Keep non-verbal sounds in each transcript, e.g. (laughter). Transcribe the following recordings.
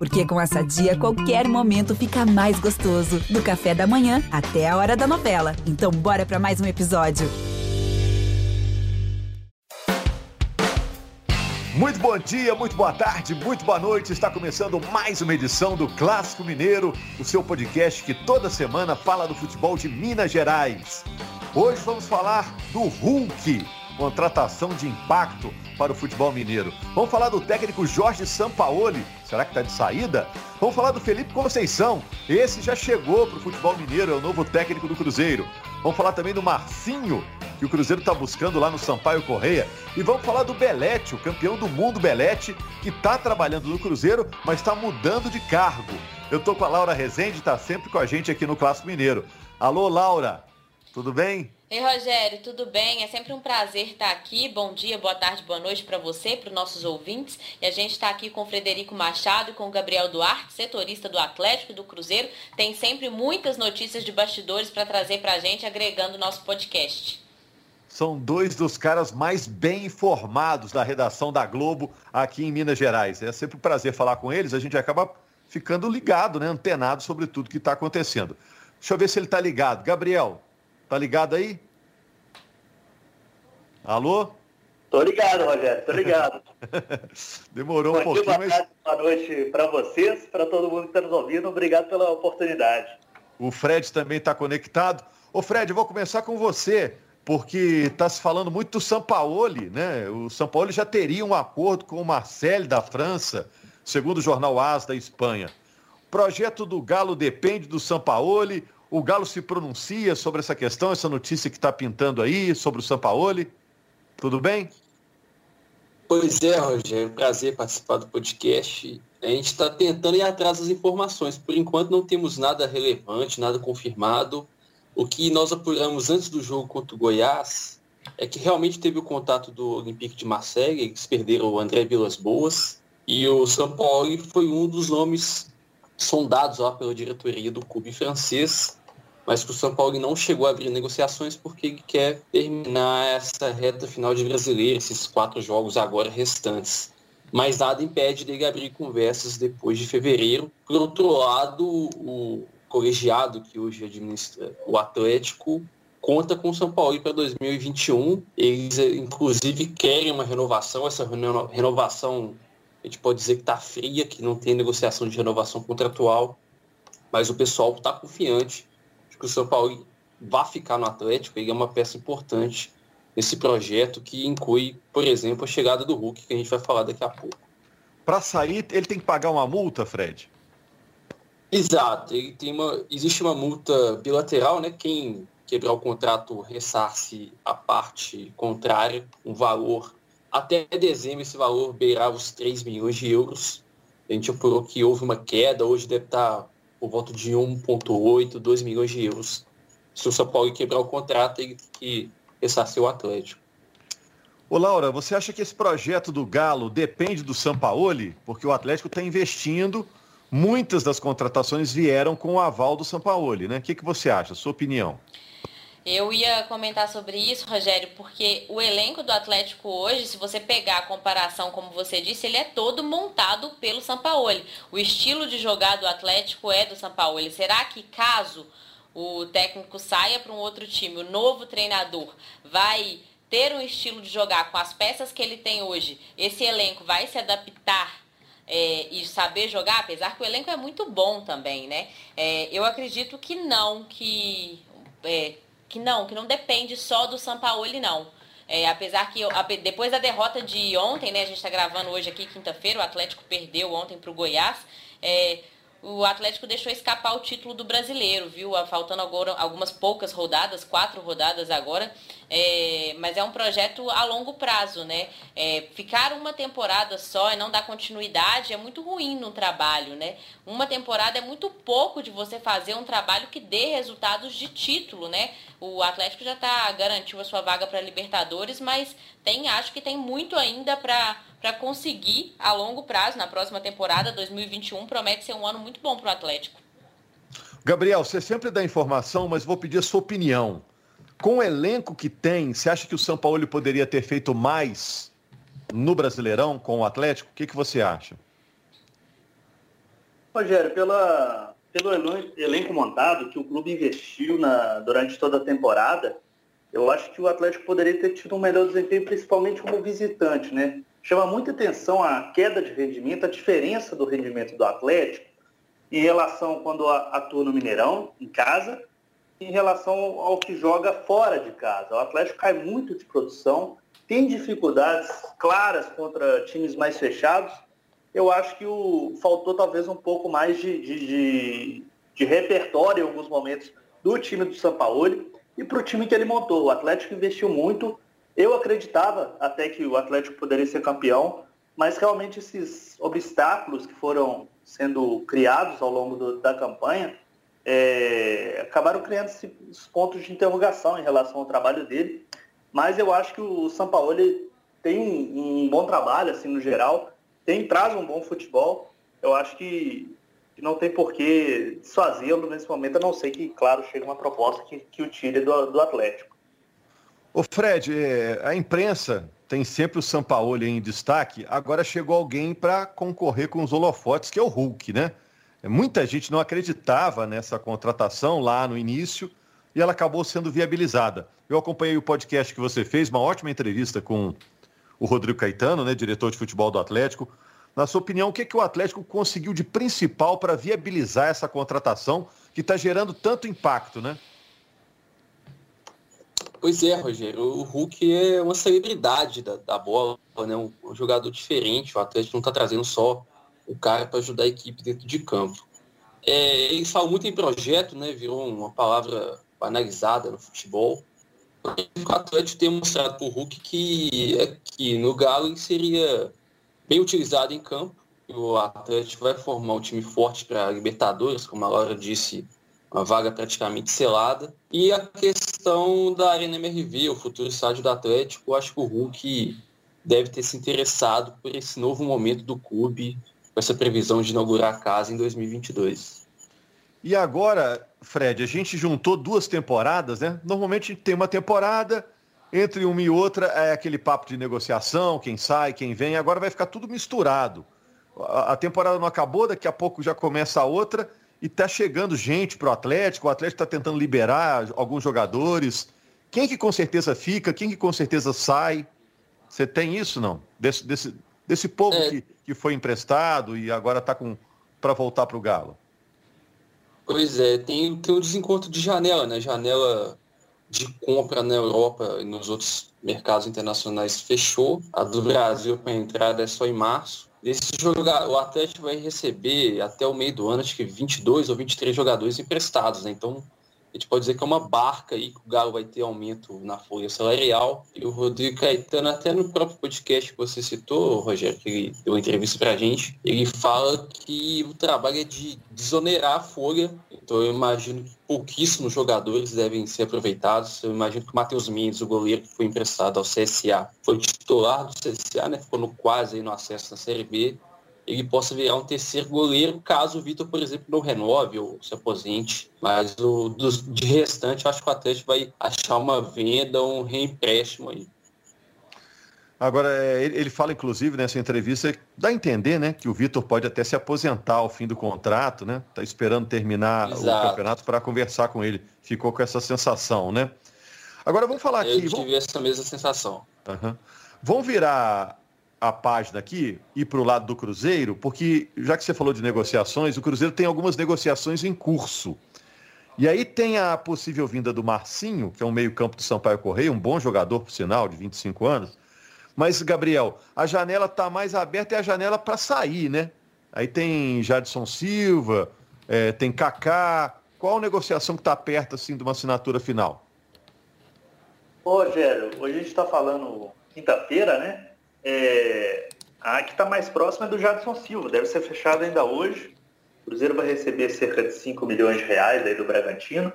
Porque com essa dia, qualquer momento fica mais gostoso. Do café da manhã até a hora da novela. Então, bora para mais um episódio. Muito bom dia, muito boa tarde, muito boa noite. Está começando mais uma edição do Clássico Mineiro, o seu podcast que toda semana fala do futebol de Minas Gerais. Hoje vamos falar do Hulk, contratação de impacto para o futebol mineiro. Vamos falar do técnico Jorge Sampaoli, será que está de saída? Vamos falar do Felipe Conceição, esse já chegou para o futebol mineiro, é o novo técnico do Cruzeiro. Vamos falar também do Marcinho, que o Cruzeiro está buscando lá no Sampaio Correia. E vamos falar do Belete, o campeão do mundo Belete, que está trabalhando no Cruzeiro, mas está mudando de cargo. Eu estou com a Laura Rezende, está sempre com a gente aqui no Clássico Mineiro. Alô, Laura, tudo bem? Ei, Rogério, tudo bem? É sempre um prazer estar aqui. Bom dia, boa tarde, boa noite para você, para os nossos ouvintes. E a gente está aqui com o Frederico Machado e com o Gabriel Duarte, setorista do Atlético e do Cruzeiro. Tem sempre muitas notícias de bastidores para trazer para a gente, agregando o nosso podcast. São dois dos caras mais bem informados da redação da Globo aqui em Minas Gerais. É sempre um prazer falar com eles. A gente acaba ficando ligado, né? antenado sobre tudo que está acontecendo. Deixa eu ver se ele está ligado. Gabriel, Tá ligado aí? Alô? Tô ligado, Rogério, tô ligado. (laughs) Demorou Bom um pouquinho, boa mas... Tarde, boa noite para vocês, para todo mundo que está nos ouvindo. Obrigado pela oportunidade. O Fred também está conectado. Ô Fred, eu vou começar com você, porque está se falando muito do Sampaoli, né? O Sampaoli já teria um acordo com o Marcel da França, segundo o jornal AS da Espanha. O projeto do Galo depende do Sampaoli o Galo se pronuncia sobre essa questão, essa notícia que está pintando aí sobre o Sampaoli? Tudo bem? Pois é, Rogério, prazer participar do podcast. A gente está tentando ir atrás das informações. Por enquanto não temos nada relevante, nada confirmado. O que nós apuramos antes do jogo contra o Goiás é que realmente teve o contato do Olympique de Marseille, eles perderam o André Vilas Boas, e o São Paulo foi um dos nomes sondados lá pela diretoria do clube francês mas que o São Paulo não chegou a abrir negociações porque ele quer terminar essa reta final de brasileiro, esses quatro jogos agora restantes. Mas nada impede dele abrir conversas depois de fevereiro. Por outro lado, o colegiado que hoje administra o Atlético conta com o São Paulo para 2021. Eles, inclusive, querem uma renovação. Essa renovação, a gente pode dizer que está fria, que não tem negociação de renovação contratual. Mas o pessoal está confiante que o São Paulo vá ficar no Atlético, ele é uma peça importante nesse projeto que inclui, por exemplo, a chegada do Hulk, que a gente vai falar daqui a pouco. Para sair, ele tem que pagar uma multa, Fred? Exato, ele tem uma, existe uma multa bilateral, né? Quem quebrar o contrato ressarce a parte contrária, um valor até dezembro esse valor beirava os 3 milhões de euros. A gente apurou que houve uma queda, hoje deve estar por volta de 1,8, 2 milhões de euros. Se o São Paulo quebrar o contrato, ele tem que ressarcir o Atlético. Ô Laura, você acha que esse projeto do Galo depende do Sampaoli? Porque o Atlético está investindo, muitas das contratações vieram com o aval do Sampaoli, né? O que, que você acha? Sua opinião? Eu ia comentar sobre isso, Rogério, porque o elenco do Atlético hoje, se você pegar a comparação, como você disse, ele é todo montado pelo Sampaoli. O estilo de jogar do Atlético é do Sampaoli. Será que caso o técnico saia para um outro time, o novo treinador vai ter um estilo de jogar com as peças que ele tem hoje, esse elenco vai se adaptar é, e saber jogar, apesar que o elenco é muito bom também, né? É, eu acredito que não, que é, que não, que não depende só do Sampaoli, não. É, apesar que a, depois da derrota de ontem, né, a gente está gravando hoje aqui, quinta-feira, o Atlético perdeu ontem para o Goiás. É, o Atlético deixou escapar o título do brasileiro, viu? Faltando agora algumas poucas rodadas, quatro rodadas agora. É, mas é um projeto a longo prazo, né? É, ficar uma temporada só e não dar continuidade é muito ruim no trabalho, né? Uma temporada é muito pouco de você fazer um trabalho que dê resultados de título, né? O Atlético já tá garantiu a sua vaga para Libertadores, mas tem, acho que tem muito ainda para para conseguir a longo prazo na próxima temporada 2021 promete ser um ano muito bom para o Atlético. Gabriel, você sempre dá informação, mas vou pedir a sua opinião. Com o elenco que tem, você acha que o São Paulo poderia ter feito mais no Brasileirão com o Atlético? O que, que você acha? Rogério, pela, pelo elenco montado que o clube investiu na, durante toda a temporada, eu acho que o Atlético poderia ter tido um melhor desempenho, principalmente como visitante, né? Chama muita atenção a queda de rendimento, a diferença do rendimento do Atlético em relação quando atua no Mineirão, em casa, em relação ao que joga fora de casa. O Atlético cai muito de produção, tem dificuldades claras contra times mais fechados. Eu acho que o, faltou talvez um pouco mais de, de, de, de repertório em alguns momentos do time do Sampaoli e para o time que ele montou. O Atlético investiu muito. Eu acreditava até que o Atlético poderia ser campeão, mas realmente esses obstáculos que foram sendo criados ao longo do, da campanha é, acabaram criando esses pontos de interrogação em relação ao trabalho dele. Mas eu acho que o Sampaoli tem um, um bom trabalho, assim, no geral, tem, traz um bom futebol. Eu acho que, que não tem por que desfazê-lo nesse momento, a não ser que, claro, chegue uma proposta que, que o tire do, do Atlético. Ô Fred, é, a imprensa tem sempre o Sampaoli em destaque. Agora chegou alguém para concorrer com os holofotes, que é o Hulk, né? Muita gente não acreditava nessa contratação lá no início e ela acabou sendo viabilizada. Eu acompanhei o podcast que você fez, uma ótima entrevista com o Rodrigo Caetano, né, diretor de futebol do Atlético. Na sua opinião, o que, é que o Atlético conseguiu de principal para viabilizar essa contratação que está gerando tanto impacto, né? Pois é, Rogério. O Hulk é uma celebridade da, da bola, né? Um, um, jogador diferente. O Atlético não está trazendo só o cara para ajudar a equipe dentro de campo. É, eles falam muito em projeto, né? Virou uma palavra banalizada no futebol. O Atlético tem mostrado para o Hulk que, que no Galo ele seria bem utilizado em campo. O Atlético vai formar um time forte para a Libertadores, como a Laura disse, uma vaga praticamente selada. E a questão da Arena MRV, o futuro estádio do Atlético, eu acho que o Hulk deve ter se interessado por esse novo momento do clube, com essa previsão de inaugurar a casa em 2022. E agora, Fred, a gente juntou duas temporadas, né? Normalmente tem uma temporada, entre uma e outra é aquele papo de negociação, quem sai, quem vem, agora vai ficar tudo misturado. A temporada não acabou, daqui a pouco já começa a outra e tá chegando gente pro Atlético, o Atlético está tentando liberar alguns jogadores. Quem que com certeza fica, quem que com certeza sai? Você tem isso, não? Desse, desse, desse povo é. que, que foi emprestado e agora está para voltar para o Galo? Pois é, tem, tem um desencontro de janela, né? Janela de compra na Europa e nos outros mercados internacionais fechou. A do Brasil para entrada é só em março. Esse jogar, o Atlético vai receber até o meio do ano, acho que 22 ou 23 jogadores emprestados, né? Então, a gente pode dizer que é uma barca aí, que o Galo vai ter aumento na folha salarial. E o Rodrigo Caetano, até no próprio podcast que você citou, Rogério, que ele deu uma entrevista pra gente, ele fala que o trabalho é de desonerar a folha. Então eu imagino que pouquíssimos jogadores devem ser aproveitados. Eu imagino que o Matheus Mendes, o goleiro que foi emprestado ao CSA, foi titular do CSA, né? Ficou no quase aí no acesso na Série B ele possa virar um terceiro goleiro, caso o Vitor, por exemplo, não renove ou se aposente. Mas o, dos, de restante, acho que o Atlético vai achar uma venda, um reempréstimo aí. Agora, é, ele fala, inclusive, nessa entrevista, dá a entender, né, que o Vitor pode até se aposentar ao fim do contrato, né? Tá esperando terminar Exato. o campeonato para conversar com ele. Ficou com essa sensação, né? Agora vamos falar aqui. Eu tive vamos... essa mesma sensação. Uhum. Vamos virar a página aqui e para o lado do Cruzeiro, porque já que você falou de negociações, o Cruzeiro tem algumas negociações em curso. E aí tem a possível vinda do Marcinho, que é um meio-campo do Sampaio Correia, um bom jogador, por sinal, de 25 anos. Mas, Gabriel, a janela está mais aberta, é a janela para sair, né? Aí tem Jadson Silva, é, tem Kaká. Qual a negociação que está perto assim, de uma assinatura final? Ô, Rogério, hoje a gente está falando quinta-feira, né? É, a que está mais próxima é do Jadson Silva, deve ser fechado ainda hoje. O Cruzeiro vai receber cerca de 5 milhões de reais aí do Bragantino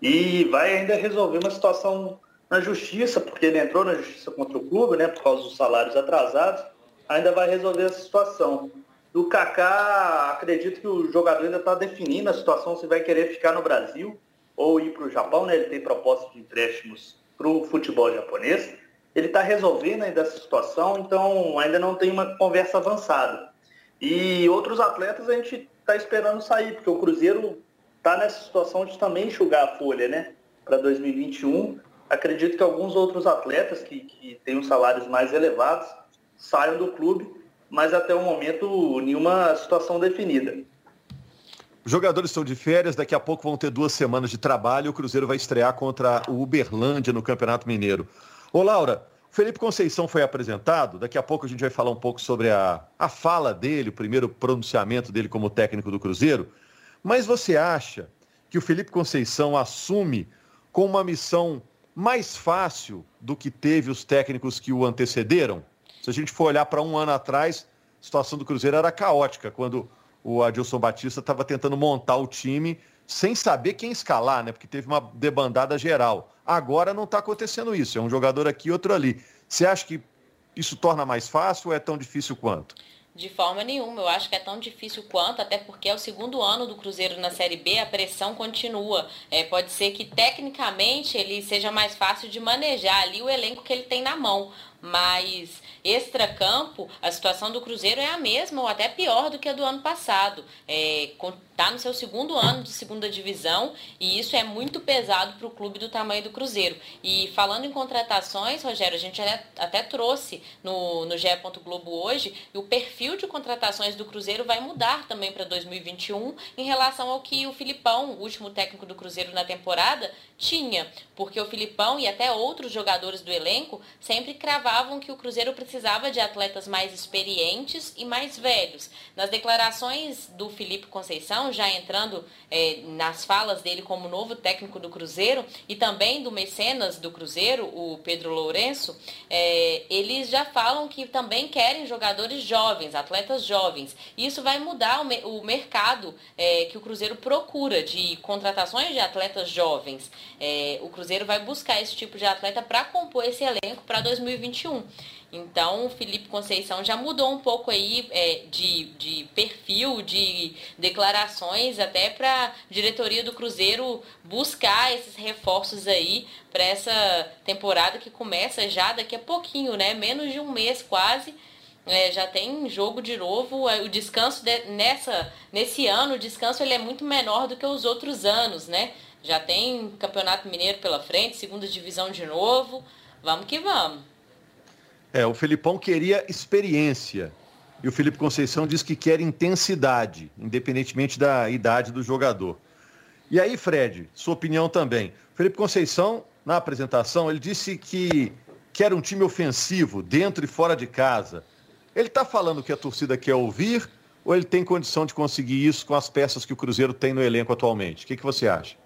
e vai ainda resolver uma situação na justiça, porque ele entrou na justiça contra o clube, né, por causa dos salários atrasados, ainda vai resolver essa situação. Do Kaká, acredito que o jogador ainda está definindo a situação se vai querer ficar no Brasil ou ir para o Japão, né? Ele tem proposta de empréstimos para o futebol japonês ele está resolvendo ainda essa situação, então ainda não tem uma conversa avançada. E outros atletas a gente está esperando sair, porque o Cruzeiro está nessa situação de também enxugar a folha, né? Para 2021. Acredito que alguns outros atletas que, que têm os salários mais elevados saiam do clube, mas até o momento nenhuma situação definida. Os jogadores estão de férias, daqui a pouco vão ter duas semanas de trabalho. O Cruzeiro vai estrear contra o Uberlândia no Campeonato Mineiro. Ô, Laura, o Felipe Conceição foi apresentado. Daqui a pouco a gente vai falar um pouco sobre a, a fala dele, o primeiro pronunciamento dele como técnico do Cruzeiro. Mas você acha que o Felipe Conceição assume com uma missão mais fácil do que teve os técnicos que o antecederam? Se a gente for olhar para um ano atrás, a situação do Cruzeiro era caótica, quando o Adilson Batista estava tentando montar o time sem saber quem escalar, né? Porque teve uma debandada geral. Agora não está acontecendo isso. É um jogador aqui, outro ali. Você acha que isso torna mais fácil ou é tão difícil quanto? De forma nenhuma, eu acho que é tão difícil quanto, até porque é o segundo ano do Cruzeiro na Série B, a pressão continua. É, pode ser que tecnicamente ele seja mais fácil de manejar ali o elenco que ele tem na mão, mas extra-campo, a situação do Cruzeiro é a mesma ou até pior do que a do ano passado. Está é, no seu segundo ano de segunda divisão e isso é muito pesado para o clube do tamanho do Cruzeiro. E falando em contratações, Rogério, a gente até, até trouxe no, no GE. Globo hoje, e o perfil de contratações do Cruzeiro vai mudar também para 2021 em relação ao que o Filipão, o último técnico do Cruzeiro na temporada, tinha. Porque o Filipão e até outros jogadores do elenco sempre que o Cruzeiro precisava de atletas mais experientes e mais velhos. Nas declarações do Felipe Conceição, já entrando é, nas falas dele como novo técnico do Cruzeiro e também do mecenas do Cruzeiro, o Pedro Lourenço, é, eles já falam que também querem jogadores jovens, atletas jovens. Isso vai mudar o, o mercado é, que o Cruzeiro procura de contratações de atletas jovens. O Cruzeiro vai buscar esse tipo de atleta para compor esse elenco para 2021. Então, o Felipe Conceição já mudou um pouco aí é, de, de perfil, de declarações, até para diretoria do Cruzeiro buscar esses reforços aí para essa temporada que começa já daqui a pouquinho, né? Menos de um mês quase. É, já tem jogo de novo. É, o descanso de, nessa, nesse ano, o descanso ele é muito menor do que os outros anos, né? Já tem Campeonato Mineiro pela frente, segunda divisão de novo. Vamos que vamos. É, o Felipão queria experiência. E o Felipe Conceição diz que quer intensidade, independentemente da idade do jogador. E aí, Fred, sua opinião também. O Felipe Conceição, na apresentação, ele disse que quer um time ofensivo, dentro e fora de casa. Ele está falando que a torcida quer ouvir ou ele tem condição de conseguir isso com as peças que o Cruzeiro tem no elenco atualmente? O que, que você acha?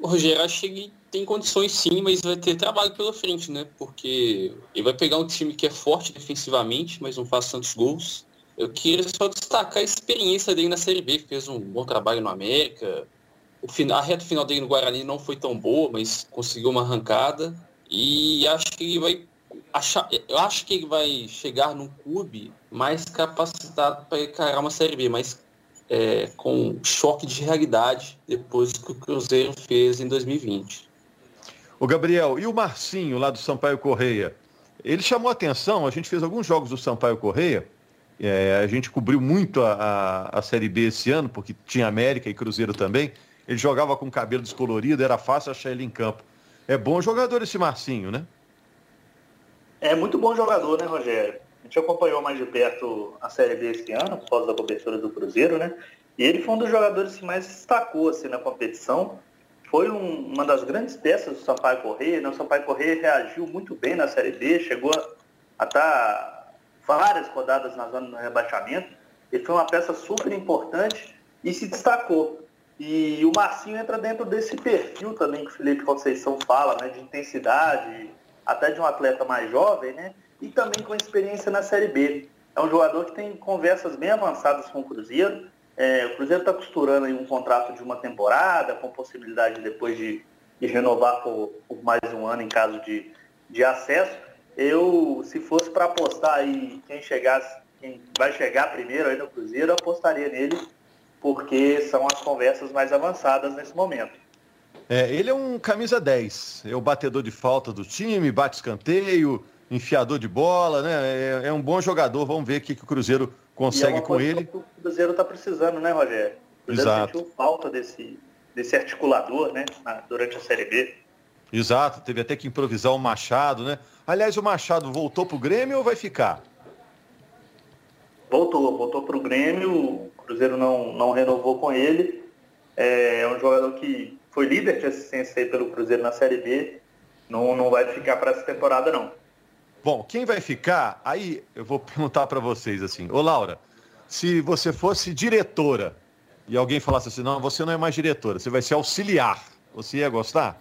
Rogério, acho que tem condições sim, mas vai ter trabalho pela frente, né? Porque ele vai pegar um time que é forte defensivamente, mas não faz tantos gols. Eu queria só destacar a experiência dele na Série B, fez um bom trabalho no América. O final, a reta final dele no Guarani não foi tão boa, mas conseguiu uma arrancada. E acho que ele vai achar, eu acho que ele vai chegar num clube mais capacitado para encarar uma Série B, mas é, com choque de realidade depois que o Cruzeiro fez em 2020. O Gabriel, e o Marcinho lá do Sampaio Correia? Ele chamou atenção, a gente fez alguns jogos do Sampaio Correia, é, a gente cobriu muito a, a, a, Série B esse ano, porque tinha América e Cruzeiro também. Ele jogava com cabelo descolorido, era fácil achar ele em campo. É bom jogador esse Marcinho, né? É muito bom jogador, né, Rogério? A gente acompanhou mais de perto a Série B esse ano, após a cobertura do Cruzeiro, né? E ele foi um dos jogadores que mais destacou assim, na competição foi um, uma das grandes peças do Sampaio Correia. Né? O Sampaio Correia reagiu muito bem na Série B, chegou a estar várias rodadas na zona do rebaixamento. Ele foi uma peça super importante e se destacou. E o Marcinho entra dentro desse perfil também que o Felipe Conceição fala, né, de intensidade, até de um atleta mais jovem, né, e também com experiência na Série B. É um jogador que tem conversas bem avançadas com o Cruzeiro, é, o Cruzeiro está costurando um contrato de uma temporada, com possibilidade depois de, de renovar por, por, mais um ano em caso de, de acesso. Eu, se fosse para apostar aí quem chegasse, quem vai chegar primeiro aí no Cruzeiro, eu apostaria nele, porque são as conversas mais avançadas nesse momento. É, ele é um camisa 10, é o batedor de falta do time, bate escanteio, enfiador de bola, né? É, é um bom jogador. Vamos ver o que, que o Cruzeiro consegue é com ele. o Cruzeiro está precisando, né, Rogério? O Cruzeiro Exato. sentiu falta desse, desse articulador, né, durante a Série B. Exato, teve até que improvisar o Machado, né? Aliás, o Machado voltou para o Grêmio ou vai ficar? Voltou, voltou para o Grêmio, o Cruzeiro não, não renovou com ele. É, é um jogador que foi líder de assistência aí pelo Cruzeiro na Série B. Não, não vai ficar para essa temporada, não. Bom, quem vai ficar? Aí eu vou (laughs) perguntar para vocês assim. Ô, Laura, se você fosse diretora e alguém falasse assim, não, você não é mais diretora, você vai ser auxiliar, você ia gostar?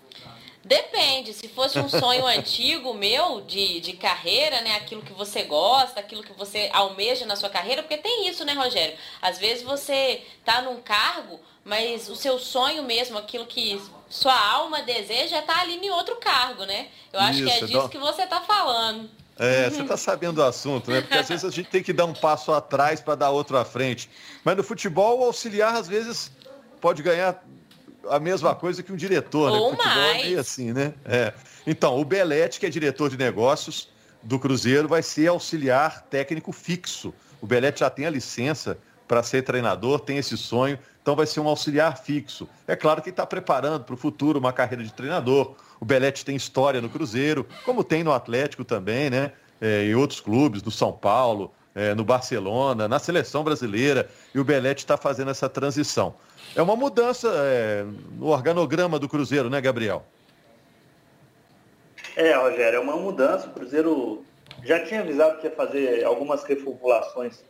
Depende, se fosse um sonho (laughs) antigo meu de, de carreira, né? Aquilo que você gosta, aquilo que você almeja na sua carreira, porque tem isso, né, Rogério? Às vezes você tá num cargo, mas o seu sonho mesmo, aquilo que sua alma deseja, é tá ali em outro cargo, né? Eu acho isso, que é disso então... que você tá falando. É, você está sabendo do assunto, né? Porque às vezes a gente tem que dar um passo atrás para dar outro à frente. Mas no futebol, o auxiliar, às vezes, pode ganhar a mesma coisa que um diretor, né? Ou Futebol mais. é meio assim, né? É. Então, o Belete, que é diretor de negócios do Cruzeiro, vai ser auxiliar técnico fixo. O Belete já tem a licença para ser treinador, tem esse sonho, então vai ser um auxiliar fixo. É claro que está preparando para o futuro uma carreira de treinador. O Belete tem história no Cruzeiro, como tem no Atlético também, né? É, em outros clubes, do São Paulo, é, no Barcelona, na seleção brasileira, e o Belete está fazendo essa transição. É uma mudança é, no organograma do Cruzeiro, né, Gabriel? É, Rogério, é uma mudança. O Cruzeiro já tinha avisado que ia fazer algumas reformulações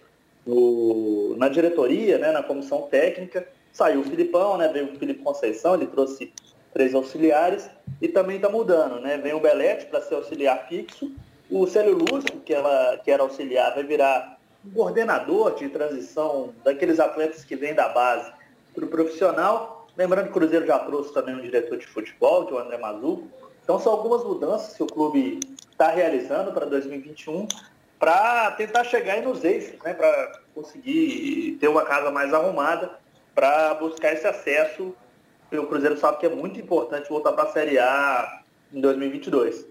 no, na diretoria, né, na comissão técnica. Saiu o Filipão, né, veio o Felipe Conceição, ele trouxe três auxiliares e também está mudando, né? Vem o Belete para ser auxiliar fixo, o Célio Lúcio, que, ela, que era auxiliar, vai virar um coordenador de transição daqueles atletas que vêm da base para o profissional. Lembrando que o Cruzeiro já trouxe também um diretor de futebol, que é o André Mazuco. Então são algumas mudanças que o clube está realizando para 2021 para tentar chegar nos eixos, né, para conseguir ter uma casa mais arrumada para buscar esse acesso. O Cruzeiro sabe que é muito importante voltar para a Série A em 2022.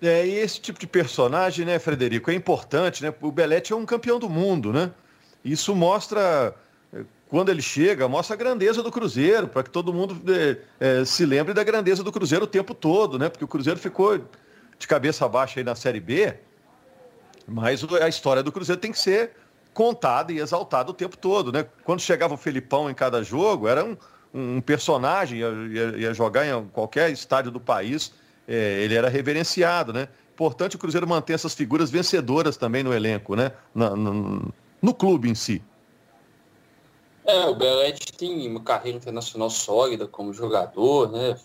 É, e esse tipo de personagem, né, Frederico, é importante, né? O Belete é um campeão do mundo, né? Isso mostra quando ele chega, mostra a grandeza do Cruzeiro, para que todo mundo é, é, se lembre da grandeza do Cruzeiro o tempo todo, né? Porque o Cruzeiro ficou de cabeça baixa aí na Série B, mas a história do Cruzeiro tem que ser contada e exaltada o tempo todo, né? Quando chegava o Felipão em cada jogo, era um, um personagem, ia, ia, jogar em qualquer estádio do país, é, ele era reverenciado, né? Importante o Cruzeiro manter essas figuras vencedoras também no elenco, né? Na, no, no clube em si. É, o Belete tem uma carreira internacional sólida como jogador, né?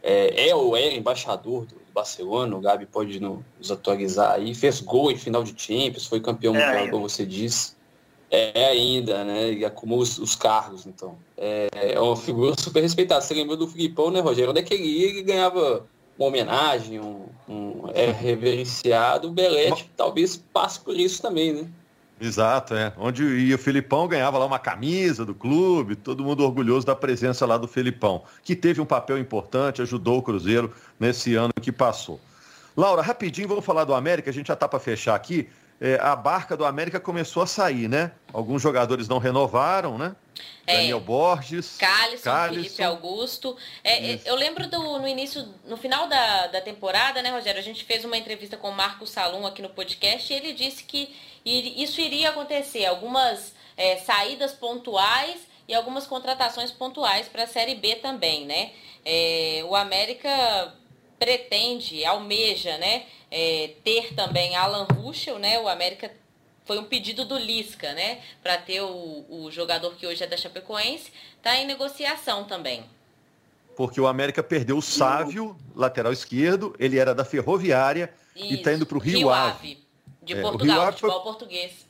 É, é ou era embaixador do Barcelona, o Gabi pode nos atualizar aí. Fez gol em final de Champions, foi campeão é mundial, como você disse. É ainda, né? E acumula os, os cargos, então. É, é, uma figura super respeitada. Você lembra do Filipão, né, Rogério? Onde é que ele ia, ele ganhava uma homenagem, um, um é reverenciado. O Belete talvez passe por isso também, né? Exato, é. Onde ia o Felipão ganhava lá uma camisa do clube, todo mundo orgulhoso da presença lá do Felipão, que teve um papel importante, ajudou o Cruzeiro nesse ano que passou. Laura, rapidinho, vamos falar do América, a gente já está para fechar aqui. É, a barca do América começou a sair, né? Alguns jogadores não renovaram, né? É, Daniel Borges, Calisson, Felipe Augusto. É, é eu lembro do, no início, no final da, da temporada, né, Rogério? A gente fez uma entrevista com o Marcos Salum aqui no podcast e ele disse que isso iria acontecer. Algumas é, saídas pontuais e algumas contratações pontuais para a Série B também, né? É, o América pretende, almeja, né, é, ter também Alan Ruschel, né? O América foi um pedido do Lisca, né, para ter o, o jogador que hoje é da Chapecoense, está em negociação também. Porque o América perdeu o Sávio, lateral esquerdo, ele era da Ferroviária Isso, e está indo para o Rio, Rio Ave. Ave. De é, Portugal, Rio futebol foi, português.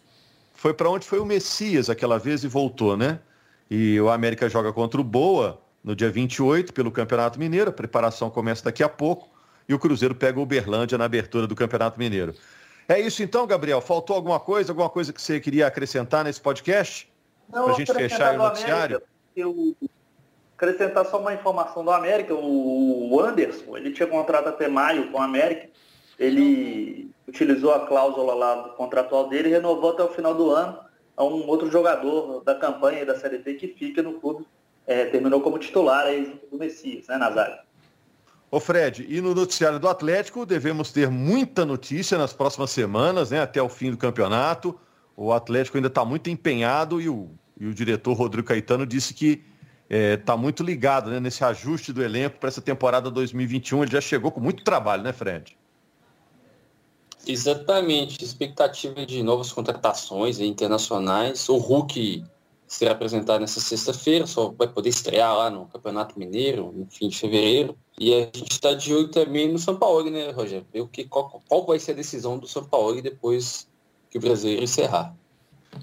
Foi para onde foi o Messias aquela vez e voltou, né? E o América joga contra o Boa no dia 28 pelo Campeonato Mineiro. A preparação começa daqui a pouco. E o Cruzeiro pega o Uberlândia na abertura do Campeonato Mineiro. É isso então, Gabriel? Faltou alguma coisa? Alguma coisa que você queria acrescentar nesse podcast? Para a gente fechar o noticiário? Eu acrescentar só uma informação do América. O Anderson, ele tinha contrato até maio com o América. Ele utilizou a cláusula lá do contratual dele e renovou até o final do ano. a um outro jogador da campanha da Série B que fica no clube, é, terminou como titular aí junto do Messias, né, Nazário? Ô Fred, e no noticiário do Atlético devemos ter muita notícia nas próximas semanas, né, até o fim do campeonato. O Atlético ainda está muito empenhado e o, e o diretor Rodrigo Caetano disse que está é, tá muito ligado né, nesse ajuste do elenco para essa temporada 2021. Ele já chegou com muito trabalho, né, Fred? Exatamente. Expectativa de novas contratações internacionais. O Hulk será apresentado nessa sexta-feira, só vai poder estrear lá no Campeonato Mineiro, no fim de fevereiro. E a gente está de olho também no São Paulo, né, Rogério? Ver que, qual, qual vai ser a decisão do São Paulo depois que o brasileiro encerrar.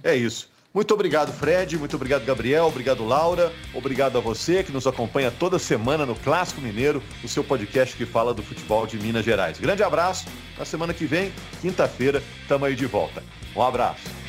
É isso. Muito obrigado, Fred. Muito obrigado, Gabriel. Obrigado, Laura. Obrigado a você que nos acompanha toda semana no Clássico Mineiro, o seu podcast que fala do futebol de Minas Gerais. Grande abraço. Na semana que vem, quinta-feira, estamos aí de volta. Um abraço.